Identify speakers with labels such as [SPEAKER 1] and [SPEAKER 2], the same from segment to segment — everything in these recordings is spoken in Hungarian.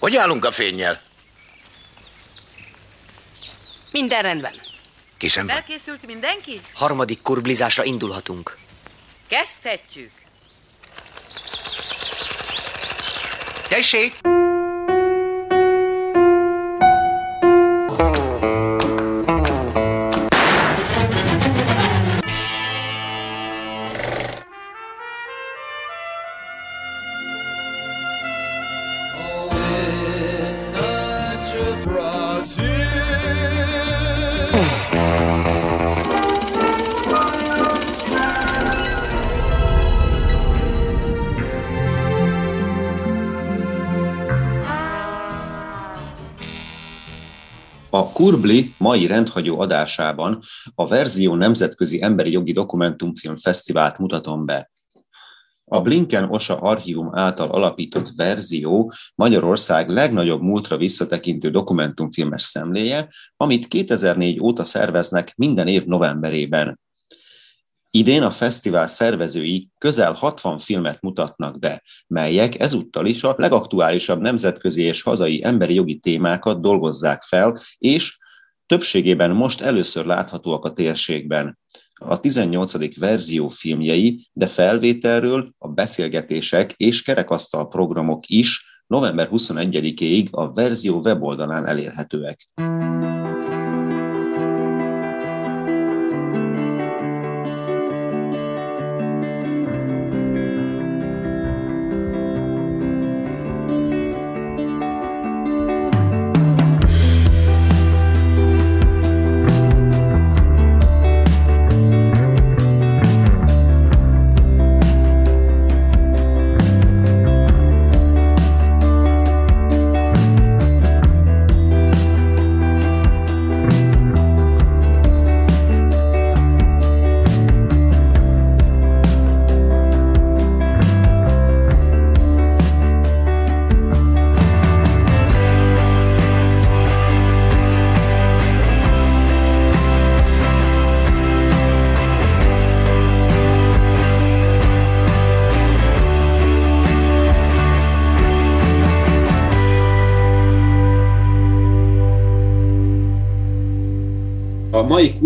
[SPEAKER 1] Hogy állunk a fényjel?
[SPEAKER 2] Minden rendben.
[SPEAKER 1] Készen van?
[SPEAKER 3] Felkészült mindenki?
[SPEAKER 2] Harmadik kurblizásra indulhatunk.
[SPEAKER 3] Kezdhetjük.
[SPEAKER 1] Tessék!
[SPEAKER 4] Kurbli mai rendhagyó adásában a Verzió Nemzetközi Emberi Jogi Dokumentumfilm Fesztivált mutatom be. A Blinken Osa Archívum által alapított Verzió Magyarország legnagyobb múltra visszatekintő dokumentumfilmes szemléje, amit 2004 óta szerveznek minden év novemberében. Idén a fesztivál szervezői közel 60 filmet mutatnak be, melyek ezúttal is a legaktuálisabb nemzetközi és hazai emberi jogi témákat dolgozzák fel, és többségében most először láthatóak a térségben. A 18. verzió filmjei, de felvételről a beszélgetések és kerekasztal programok is november 21-ig a verzió weboldalán elérhetőek. A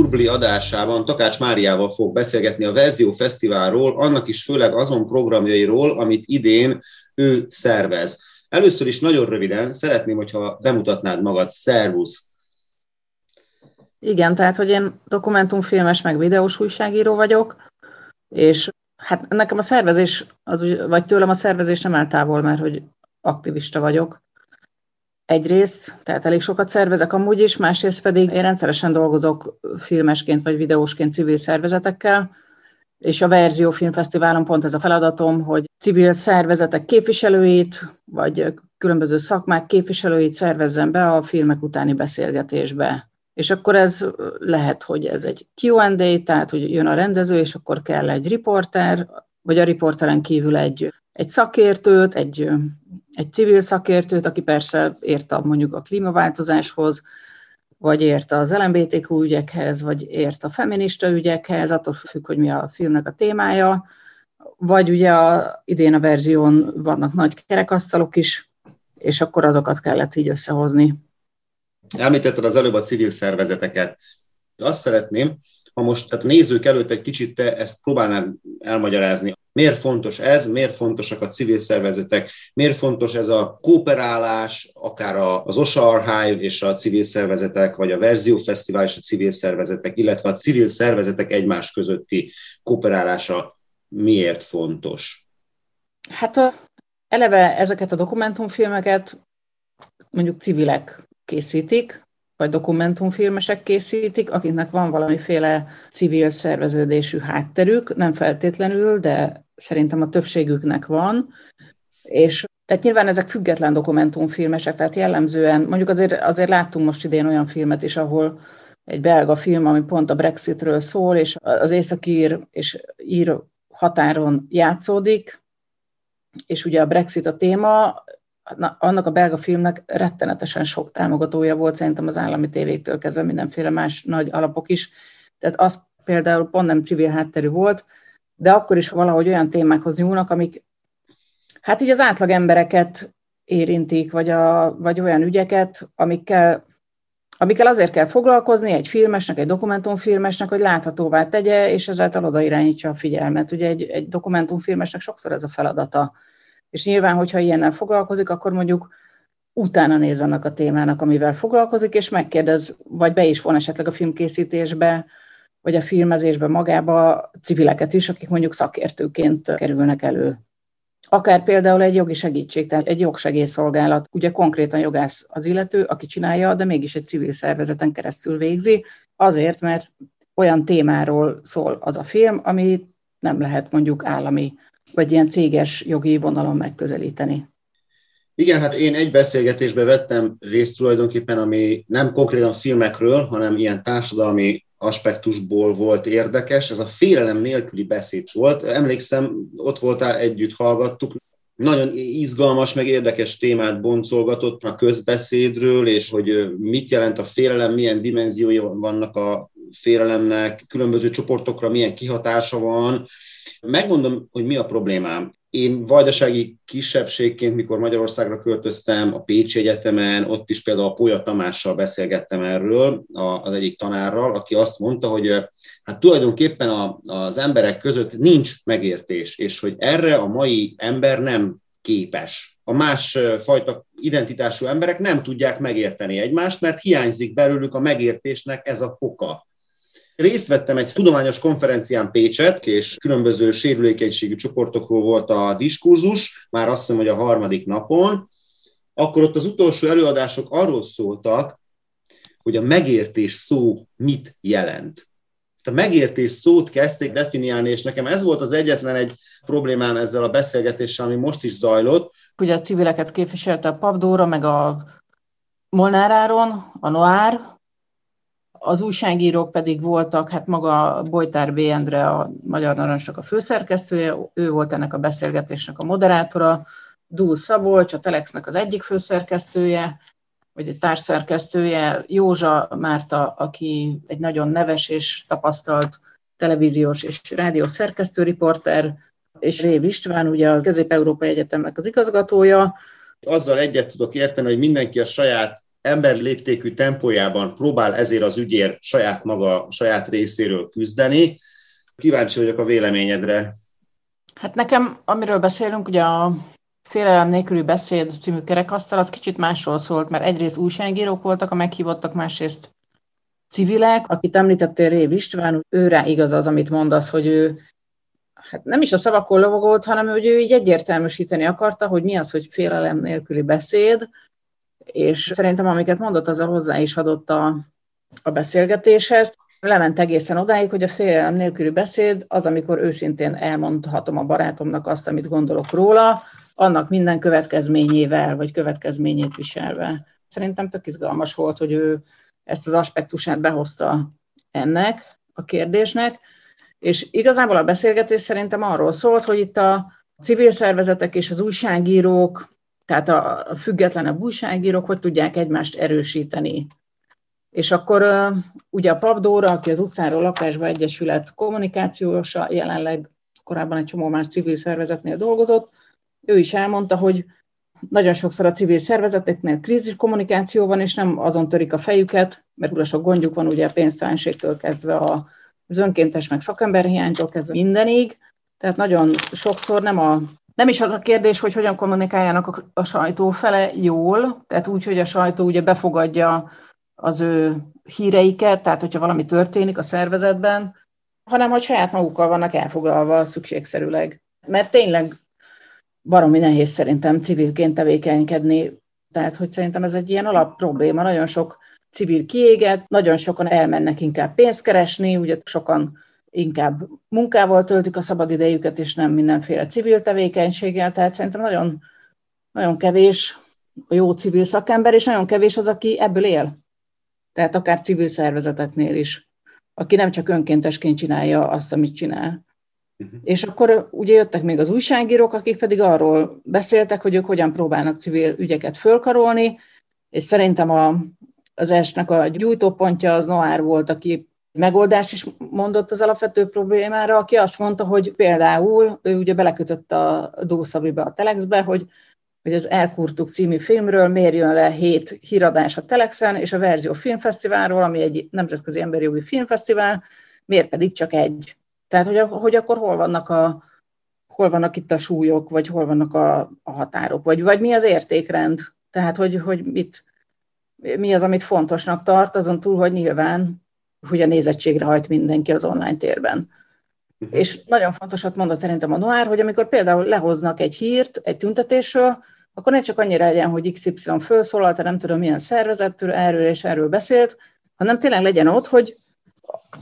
[SPEAKER 4] Kurbli adásában Takács Máriával fog beszélgetni a Verzió Fesztiválról, annak is főleg azon programjairól, amit idén ő szervez. Először is nagyon röviden szeretném, hogyha bemutatnád magad. Szervusz!
[SPEAKER 5] Igen, tehát, hogy én dokumentumfilmes, meg videós újságíró vagyok, és hát nekem a szervezés, az, vagy tőlem a szervezés nem áll távol, mert hogy aktivista vagyok egyrészt, tehát elég sokat szervezek amúgy is, másrészt pedig én rendszeresen dolgozok filmesként vagy videósként civil szervezetekkel, és a Verzió Filmfesztiválon pont ez a feladatom, hogy civil szervezetek képviselőit, vagy különböző szakmák képviselőit szervezzem be a filmek utáni beszélgetésbe. És akkor ez lehet, hogy ez egy Q&A, tehát hogy jön a rendező, és akkor kell egy riporter, vagy a riporteren kívül egy, egy szakértőt, egy egy civil szakértőt, aki persze ért mondjuk a klímaváltozáshoz, vagy ért az LMBTQ ügyekhez, vagy ért a feminista ügyekhez, attól függ, hogy mi a filmnek a témája, vagy ugye a, idén a verzión vannak nagy kerekasztalok is, és akkor azokat kellett így összehozni.
[SPEAKER 4] Említetted az előbb a civil szervezeteket. Azt szeretném, ha most tehát a nézők előtt egy kicsit te ezt próbálnád elmagyarázni. Miért fontos ez, miért fontosak a civil szervezetek, miért fontos ez a kooperálás, akár az OSA Archive és a civil szervezetek, vagy a Verzió Fesztivál és a civil szervezetek, illetve a civil szervezetek egymás közötti kooperálása miért fontos?
[SPEAKER 5] Hát eleve ezeket a dokumentumfilmeket mondjuk civilek készítik, vagy dokumentumfilmesek készítik, akiknek van valamiféle civil szerveződésű hátterük, nem feltétlenül, de szerintem a többségüknek van, és tehát nyilván ezek független dokumentumfilmesek, tehát jellemzően, mondjuk azért, azért láttunk most idén olyan filmet is, ahol egy belga film, ami pont a Brexitről szól, és az északír és ír határon játszódik, és ugye a Brexit a téma, na, annak a belga filmnek rettenetesen sok támogatója volt, szerintem az állami tévéktől kezdve mindenféle más nagy alapok is. Tehát az például pont nem civil hátterű volt, de akkor is valahogy olyan témákhoz nyúlnak, amik hát így az átlag embereket érintik, vagy, a, vagy olyan ügyeket, amikkel, amikkel azért kell foglalkozni egy filmesnek, egy dokumentumfilmesnek, hogy láthatóvá tegye, és ezáltal odairányítsa a figyelmet. Ugye egy, egy dokumentumfilmesnek sokszor ez a feladata. És nyilván, hogyha ilyennel foglalkozik, akkor mondjuk utána néz annak a témának, amivel foglalkozik, és megkérdez, vagy be is von esetleg a filmkészítésbe, vagy a filmezésbe magába civileket is, akik mondjuk szakértőként kerülnek elő. Akár például egy jogi segítség, tehát egy jogsegélyszolgálat, ugye konkrétan jogász az illető, aki csinálja, de mégis egy civil szervezeten keresztül végzi, azért, mert olyan témáról szól az a film, ami nem lehet mondjuk állami, vagy ilyen céges jogi vonalon megközelíteni.
[SPEAKER 6] Igen, hát én egy beszélgetésbe vettem részt tulajdonképpen, ami nem konkrétan filmekről, hanem ilyen társadalmi aspektusból volt érdekes. Ez a félelem nélküli beszéd volt. Emlékszem, ott voltál, együtt hallgattuk. Nagyon izgalmas, meg érdekes témát boncolgatott a közbeszédről, és hogy mit jelent a félelem, milyen dimenziói vannak a félelemnek, különböző csoportokra milyen kihatása van. Megmondom, hogy mi a problémám én vajdasági kisebbségként, mikor Magyarországra költöztem a Pécsi Egyetemen, ott is például a Pólya Tamással beszélgettem erről, az egyik tanárral, aki azt mondta, hogy hát tulajdonképpen a, az emberek között nincs megértés, és hogy erre a mai ember nem képes. A más fajta identitású emberek nem tudják megérteni egymást, mert hiányzik belőlük a megértésnek ez a foka. Részt vettem egy tudományos konferencián Pécset, és különböző sérülékenységű csoportokról volt a diskurzus, már azt hiszem, hogy a harmadik napon, akkor ott az utolsó előadások arról szóltak, hogy a megértés szó mit jelent. A megértés szót kezdték definiálni, és nekem ez volt az egyetlen egy problémám ezzel a beszélgetéssel, ami most is zajlott.
[SPEAKER 5] Ugye a civileket képviselte a Pabdóra, meg a Molnár Áron, a Noár, az újságírók pedig voltak, hát maga Bojtár B. Endre, a Magyar Narancsnak a főszerkesztője, ő volt ennek a beszélgetésnek a moderátora, Dúl Szabolcs, a Telexnek az egyik főszerkesztője, vagy egy társszerkesztője, Józsa Márta, aki egy nagyon neves és tapasztalt televíziós és rádiós szerkesztőriporter, és Rév István, ugye az Közép-Európai Egyetemnek az igazgatója.
[SPEAKER 6] Azzal egyet tudok érteni, hogy mindenki a saját ember léptékű tempójában próbál ezért az ügyért saját maga, saját részéről küzdeni. Kíváncsi vagyok a véleményedre.
[SPEAKER 5] Hát nekem, amiről beszélünk, ugye a Félelem nélküli beszéd című kerekasztal, az kicsit másról szólt, mert egyrészt újságírók voltak a meghívottak, másrészt civilek, akit említettél Rév István, őre igaz az, amit mondasz, hogy ő hát nem is a szavakon lovagolt, hanem hogy ő így egyértelműsíteni akarta, hogy mi az, hogy félelem nélküli beszéd, és szerintem amiket mondott, azzal hozzá is adott a, a beszélgetéshez. Lement egészen odáig, hogy a félelem nélküli beszéd az, amikor őszintén elmondhatom a barátomnak azt, amit gondolok róla, annak minden következményével, vagy következményét viselve. Szerintem tök izgalmas volt, hogy ő ezt az aspektusát behozta ennek a kérdésnek, és igazából a beszélgetés szerintem arról szólt, hogy itt a civil szervezetek és az újságírók tehát a, függetlenebb újságírók hogy tudják egymást erősíteni. És akkor ugye a Pabdóra, aki az utcáról lakásba egyesület kommunikációsa, jelenleg korábban egy csomó más civil szervezetnél dolgozott, ő is elmondta, hogy nagyon sokszor a civil szervezeteknél krízis kommunikáció van, és nem azon törik a fejüket, mert ura sok gondjuk van ugye a pénztelenségtől kezdve az önkéntes meg szakemberhiánytól kezdve mindenig, tehát nagyon sokszor nem a nem is az a kérdés, hogy hogyan kommunikáljanak a, sajtó fele jól, tehát úgy, hogy a sajtó ugye befogadja az ő híreiket, tehát hogyha valami történik a szervezetben, hanem hogy saját magukkal vannak elfoglalva szükségszerűleg. Mert tényleg baromi nehéz szerintem civilként tevékenykedni, tehát hogy szerintem ez egy ilyen alap probléma. Nagyon sok civil kiéget, nagyon sokan elmennek inkább pénzt keresni, ugye sokan inkább munkával töltik a szabadidejüket, és nem mindenféle civil tevékenységgel, tehát szerintem nagyon, nagyon kevés a jó civil szakember, és nagyon kevés az, aki ebből él. Tehát akár civil szervezeteknél is, aki nem csak önkéntesként csinálja azt, amit csinál. Uh-huh. És akkor ugye jöttek még az újságírók, akik pedig arról beszéltek, hogy ők hogyan próbálnak civil ügyeket fölkarolni, és szerintem a, az esnek a gyújtópontja az Noár volt, aki megoldást is mondott az alapvető problémára, aki azt mondta, hogy például ő ugye belekötött a Dószavibe a Telexbe, hogy, hogy az Elkurtuk című filmről miért jön le hét híradás a Telexen, és a Verzió Filmfesztiválról, ami egy nemzetközi emberi jogi filmfesztivál, miért pedig csak egy. Tehát, hogy, hogy akkor hol vannak, a, hol vannak itt a súlyok, vagy hol vannak a, a határok, vagy, vagy mi az értékrend. Tehát, hogy, hogy mit, mi az, amit fontosnak tart, azon túl, hogy nyilván, hogy a nézettségre hajt mindenki az online térben. Uh-huh. És nagyon fontosat mondott szerintem a Noár, hogy amikor például lehoznak egy hírt egy tüntetésről, akkor ne csak annyira legyen, hogy XY felszólalt, nem tudom milyen szervezettől, erről és erről beszélt, hanem tényleg legyen ott, hogy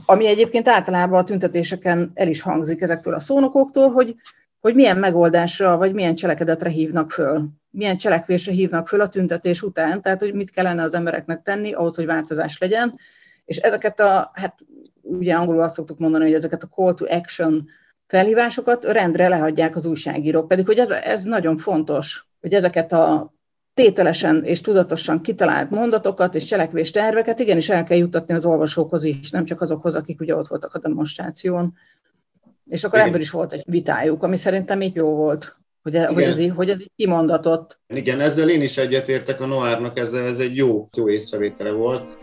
[SPEAKER 5] ami egyébként általában a tüntetéseken el is hangzik ezektől a szónokoktól, hogy, hogy milyen megoldásra, vagy milyen cselekedetre hívnak föl, milyen cselekvésre hívnak föl a tüntetés után, tehát hogy mit kellene az embereknek tenni ahhoz, hogy változás legyen. És ezeket a, hát ugye angolul azt szoktuk mondani, hogy ezeket a call to action felhívásokat rendre lehagyják az újságírók. Pedig, hogy ez, ez nagyon fontos, hogy ezeket a tételesen és tudatosan kitalált mondatokat és cselekvés terveket igenis el kell juttatni az olvasókhoz is, nem csak azokhoz, akik ugye ott voltak a demonstráción. És akkor Igen. ebből is volt egy vitájuk, ami szerintem így jó volt, hogy, hogy, ez, hogy ez így kimondatott.
[SPEAKER 6] Igen, ezzel én is egyetértek a Noárnak, ez, ez egy jó, jó észrevétele volt.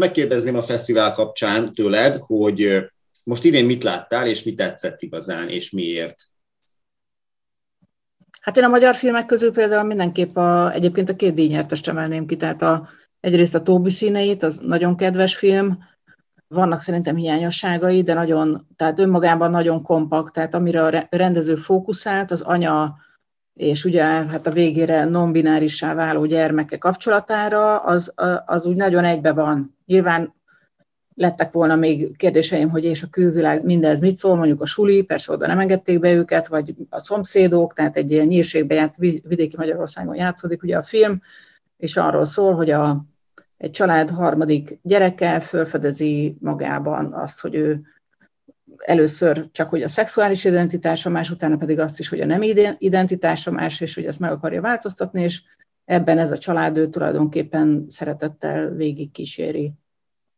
[SPEAKER 6] Megkérdezném a fesztivál kapcsán tőled, hogy most idén mit láttál, és mi tetszett igazán, és miért?
[SPEAKER 5] Hát én a magyar filmek közül például mindenképp a, egyébként a két díjnyertest emelném ki, tehát a, egyrészt a Tóbi színeit, az nagyon kedves film, vannak szerintem hiányosságai, de nagyon, tehát önmagában nagyon kompakt, tehát amire a rendező fókuszált, az anya és ugye hát a végére non-binárissá váló gyermeke kapcsolatára, az, az úgy nagyon egybe van. Nyilván lettek volna még kérdéseim, hogy és a külvilág mindez mit szól, mondjuk a suli, persze oda nem engedték be őket, vagy a szomszédok, tehát egy ilyen nyírségben járt, vidéki Magyarországon játszódik ugye a film, és arról szól, hogy a, egy család harmadik gyereke felfedezi magában azt, hogy ő először csak, hogy a szexuális identitása más, utána pedig azt is, hogy a nem identitása más, és hogy ezt meg akarja változtatni, és ebben ez a család ő tulajdonképpen szeretettel végig kíséri.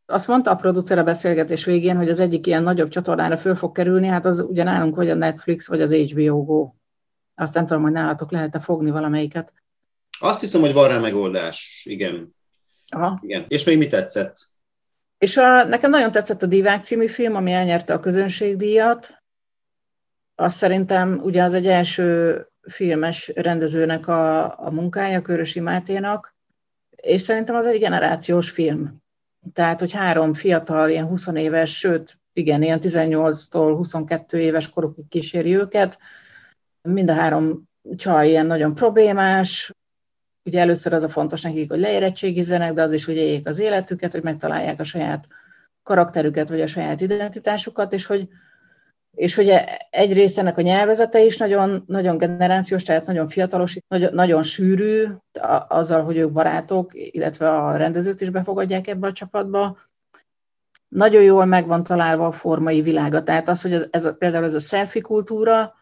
[SPEAKER 5] Azt mondta a producer a beszélgetés végén, hogy az egyik ilyen nagyobb csatornára föl fog kerülni, hát az ugye nálunk vagy a Netflix, vagy az HBO Go. Azt nem tudom, hogy nálatok lehet-e fogni valamelyiket.
[SPEAKER 6] Azt hiszem, hogy van rá megoldás, igen. Aha. igen. És még mi tetszett?
[SPEAKER 5] És a, nekem nagyon tetszett a Divák című film, ami elnyerte a közönségdíjat. Azt szerintem ugye az egy első filmes rendezőnek a, a munkája, Körösi Máténak, és szerintem az egy generációs film. Tehát, hogy három fiatal, ilyen 20 éves, sőt, igen, ilyen 18-tól 22 éves korukig kíséri őket. Mind a három csaj ilyen nagyon problémás, ugye először az a fontos nekik, hogy leérettségizzenek, de az is, hogy éljék az életüket, hogy megtalálják a saját karakterüket, vagy a saját identitásukat, és hogy, és hogy egyrészt ennek a nyelvezete is nagyon, nagyon generációs, tehát nagyon fiatalos, nagyon, nagyon sűrű, azzal, hogy ők barátok, illetve a rendezőt is befogadják ebbe a csapatba. Nagyon jól meg van találva a formai világa. Tehát az, hogy ez, ez például ez a selfie kultúra,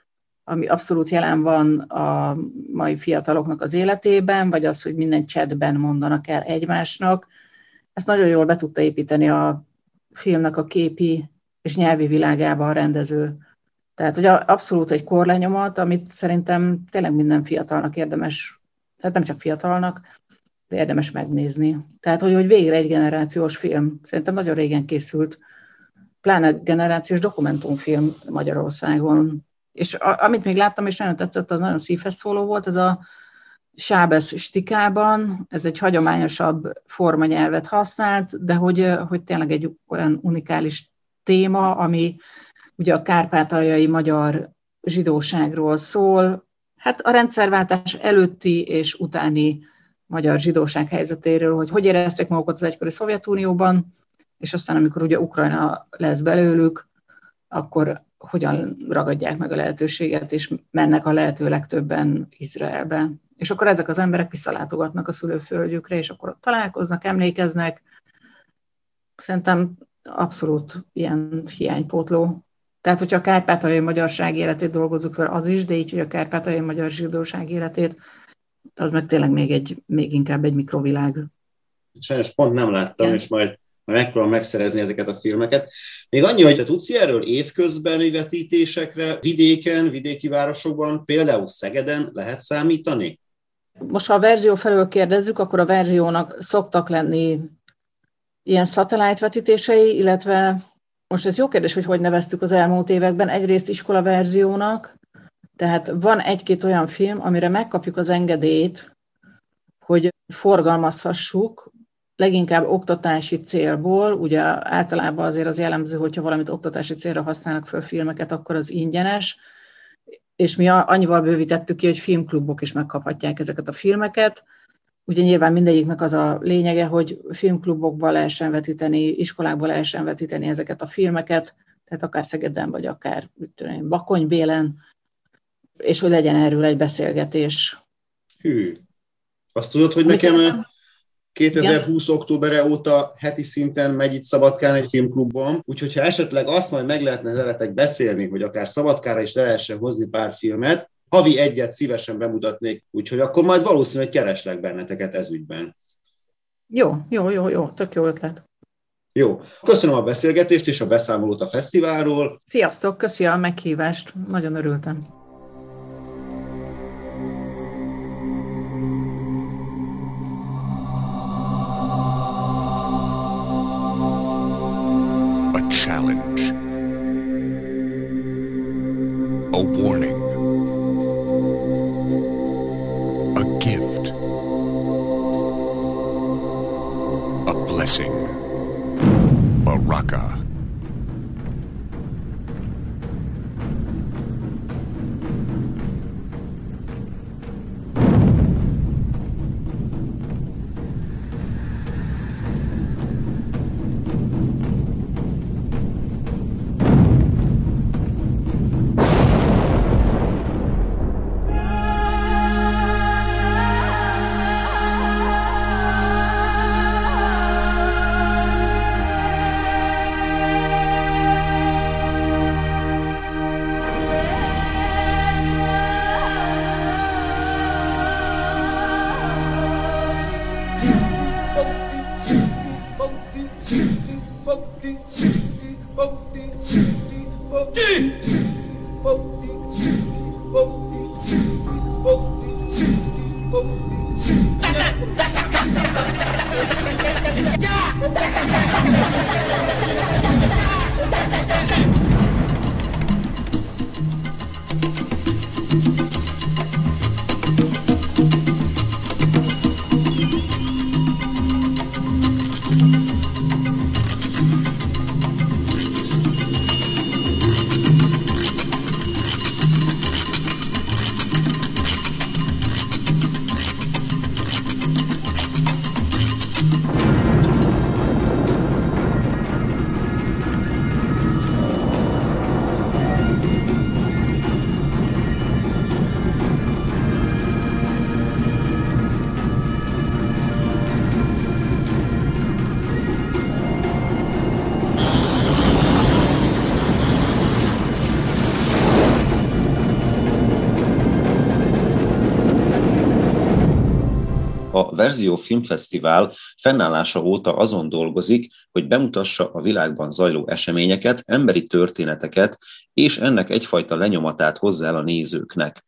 [SPEAKER 5] ami abszolút jelen van a mai fiataloknak az életében, vagy az, hogy minden chatben mondanak el egymásnak, ezt nagyon jól be tudta építeni a filmnek a képi és nyelvi világába a rendező. Tehát, hogy abszolút egy korlenyomat, amit szerintem tényleg minden fiatalnak érdemes, tehát nem csak fiatalnak, de érdemes megnézni. Tehát, hogy, hogy végre egy generációs film. Szerintem nagyon régen készült, pláne generációs dokumentumfilm Magyarországon. És a, amit még láttam, és nagyon tetszett, az nagyon szívhez szóló volt, ez a Sábesz stikában, ez egy hagyományosabb formanyelvet használt, de hogy, hogy tényleg egy olyan unikális téma, ami ugye a kárpátaljai magyar zsidóságról szól, hát a rendszerváltás előtti és utáni magyar zsidóság helyzetéről, hogy hogy éreztek magukat az egykori Szovjetunióban, és aztán amikor ugye Ukrajna lesz belőlük, akkor hogyan ragadják meg a lehetőséget, és mennek a lehető legtöbben Izraelbe. És akkor ezek az emberek visszalátogatnak a szülőföldjükre, és akkor ott találkoznak, emlékeznek. Szerintem abszolút ilyen hiánypótló. Tehát, hogyha a kárpátaljai magyarság életét dolgozunk fel, az is, de így, hogy a kárpátaljai magyar zsidóság életét, az meg tényleg még, egy, még inkább egy mikrovilág.
[SPEAKER 6] Sajnos pont nem láttam, Igen. és majd megpróbálom megszerezni ezeket a filmeket. Még annyi, hogy te tudsz erről évközben vetítésekre, vidéken, vidéki városokban, például Szegeden lehet számítani?
[SPEAKER 5] Most ha a verzió felől kérdezzük, akkor a verziónak szoktak lenni ilyen satellite vetítései, illetve most ez jó kérdés, hogy hogy neveztük az elmúlt években, egyrészt iskola verziónak, tehát van egy-két olyan film, amire megkapjuk az engedélyt, hogy forgalmazhassuk, leginkább oktatási célból, ugye általában azért az jellemző, hogyha valamit oktatási célra használnak föl filmeket, akkor az ingyenes, és mi annyival bővítettük ki, hogy filmklubok is megkaphatják ezeket a filmeket. Ugye nyilván mindegyiknek az a lényege, hogy filmklubokban lehessen vetíteni, iskolákban lehessen vetíteni ezeket a filmeket, tehát akár Szegeden, vagy akár tudom, Bakonybélen, és hogy legyen erről egy beszélgetés.
[SPEAKER 6] Hű. Azt tudod, hogy nekem 2020. Igen. októbere óta heti szinten megy itt Szabadkán egy filmklubban, úgyhogy ha esetleg azt majd meg lehetne veletek beszélni, hogy akár Szabadkára is le lehessen hozni pár filmet, havi egyet szívesen bemutatnék, úgyhogy akkor majd valószínűleg kereslek benneteket ez ügyben.
[SPEAKER 5] Jó, jó, jó, jó, tök jó ötlet.
[SPEAKER 6] Jó, köszönöm a beszélgetést és a beszámolót a fesztiválról.
[SPEAKER 5] Sziasztok, köszi a meghívást, nagyon örültem.
[SPEAKER 4] Blessing. Baraka. Yeah. Verzió Filmfesztivál fennállása óta azon dolgozik, hogy bemutassa a világban zajló eseményeket, emberi történeteket, és ennek egyfajta lenyomatát hozzá el a nézőknek.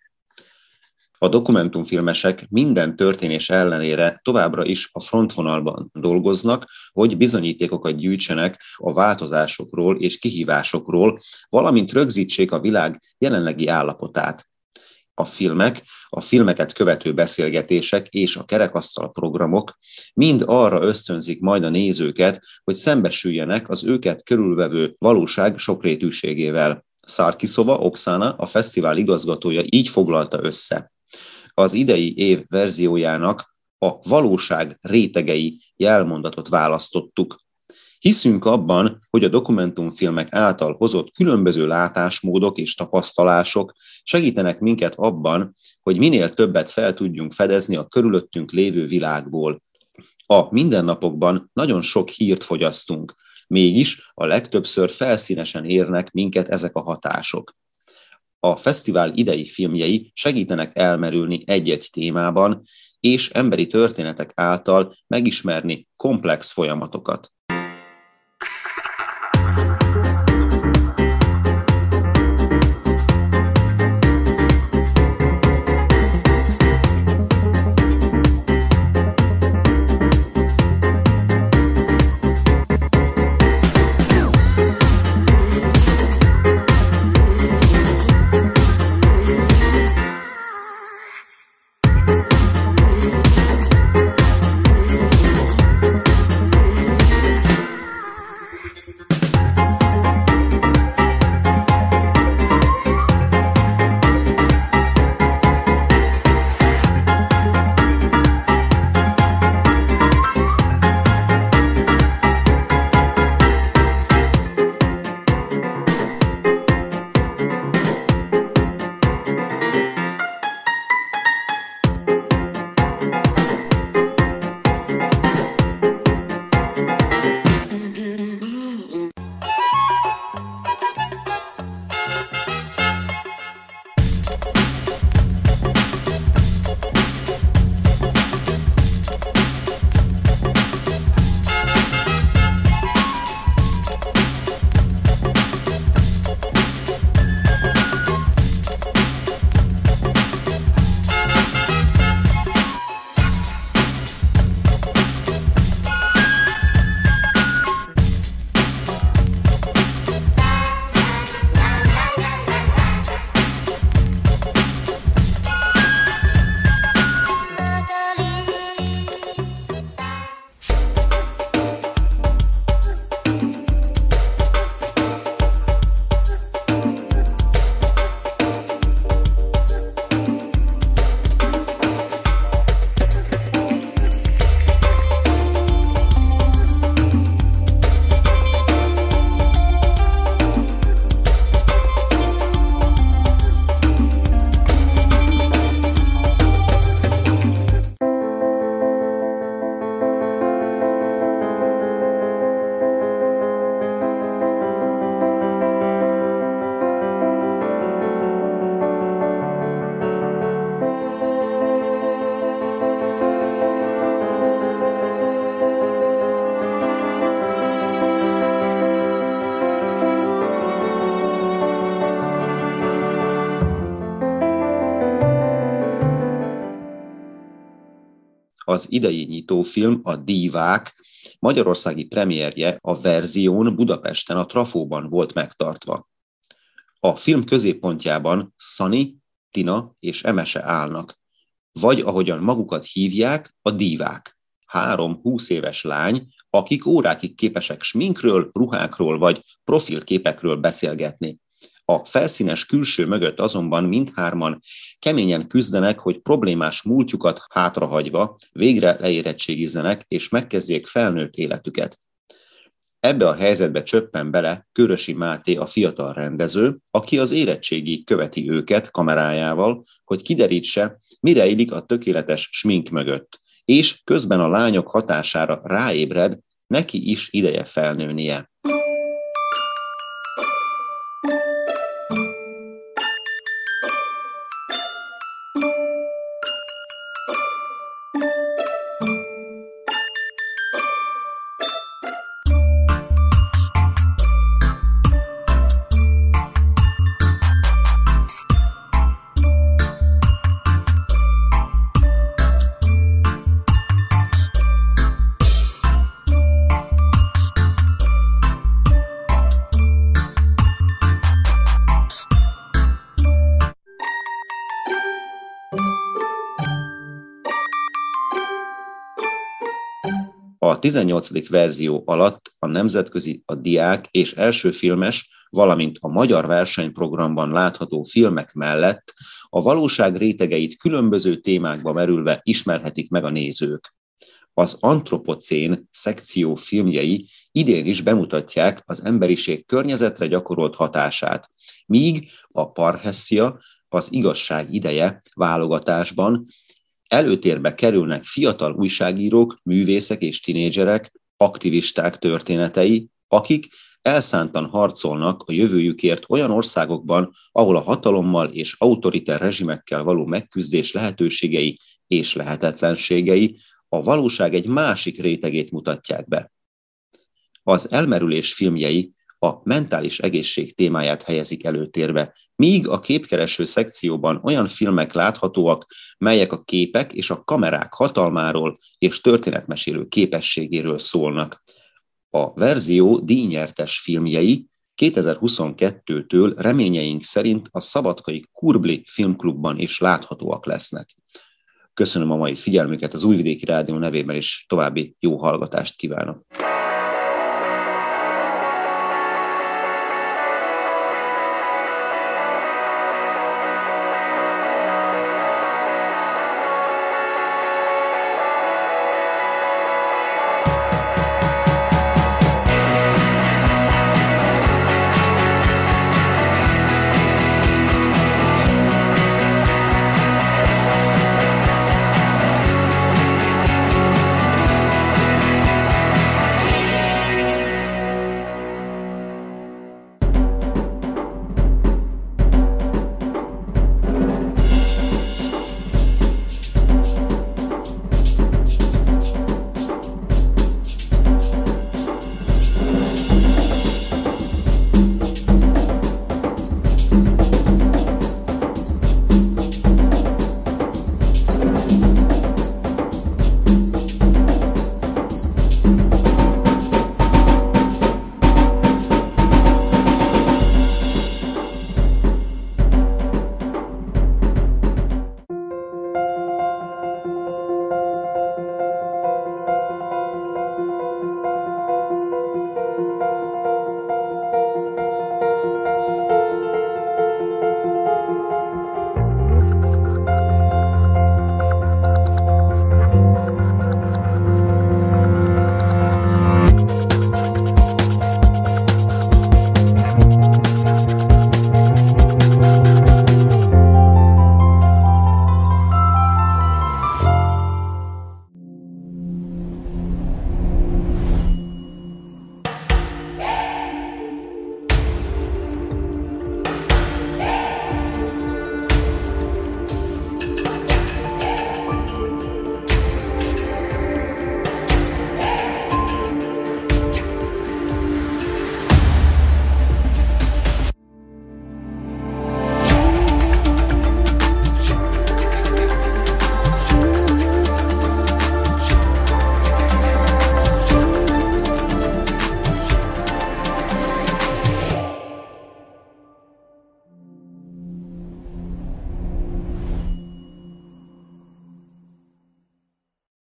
[SPEAKER 4] A dokumentumfilmesek minden történés ellenére továbbra is a frontvonalban dolgoznak, hogy bizonyítékokat gyűjtsenek a változásokról és kihívásokról, valamint rögzítsék a világ jelenlegi állapotát. A filmek, a filmeket követő beszélgetések és a kerekasztal programok mind arra ösztönzik majd a nézőket, hogy szembesüljenek az őket körülvevő valóság sokrétűségével. Szárkiszova Oksana, a fesztivál igazgatója így foglalta össze az idei év verziójának a valóság rétegei jelmondatot választottuk. Hiszünk abban, hogy a dokumentumfilmek által hozott különböző látásmódok és tapasztalások segítenek minket abban, hogy minél többet fel tudjunk fedezni a körülöttünk lévő világból. A mindennapokban nagyon sok hírt fogyasztunk, mégis a legtöbbször felszínesen érnek minket ezek a hatások. A fesztivál idei filmjei segítenek elmerülni egy-egy témában, és emberi történetek által megismerni komplex folyamatokat. Az idei nyitófilm, a Dívák, magyarországi premierje a verzión Budapesten a Trafóban volt megtartva. A film középpontjában Szani, Tina és Emese állnak, vagy ahogyan magukat hívják, a dívák. Három húsz éves lány, akik órákig képesek sminkről, ruhákról vagy profilképekről beszélgetni. A felszínes külső mögött azonban mindhárman keményen küzdenek, hogy problémás múltjukat hátrahagyva végre leérettségizzenek és megkezdjék felnőtt életüket. Ebbe a helyzetbe csöppen bele Körösi Máté a fiatal rendező, aki az érettségi követi őket kamerájával, hogy kiderítse, mire illik a tökéletes smink mögött, és közben a lányok hatására ráébred, neki is ideje felnőnie. A 18. verzió alatt a nemzetközi, a diák és első filmes, valamint a magyar versenyprogramban látható filmek mellett a valóság rétegeit különböző témákba merülve ismerhetik meg a nézők. Az antropocén szekció filmjei idén is bemutatják az emberiség környezetre gyakorolt hatását, míg a Parhessia, az igazság ideje válogatásban előtérbe kerülnek fiatal újságírók, művészek és tinédzserek, aktivisták történetei, akik elszántan harcolnak a jövőjükért olyan országokban, ahol a hatalommal és autoriter rezsimekkel való megküzdés lehetőségei és lehetetlenségei a valóság egy másik rétegét mutatják be. Az elmerülés filmjei a mentális egészség témáját helyezik előtérbe, míg a képkereső szekcióban olyan filmek láthatóak, melyek a képek és a kamerák hatalmáról és történetmesélő képességéről szólnak. A verzió díjnyertes filmjei 2022-től reményeink szerint a Szabadkai Kurbli Filmklubban is láthatóak lesznek. Köszönöm a mai figyelmüket az Újvidéki Rádió nevében, és további jó hallgatást kívánok!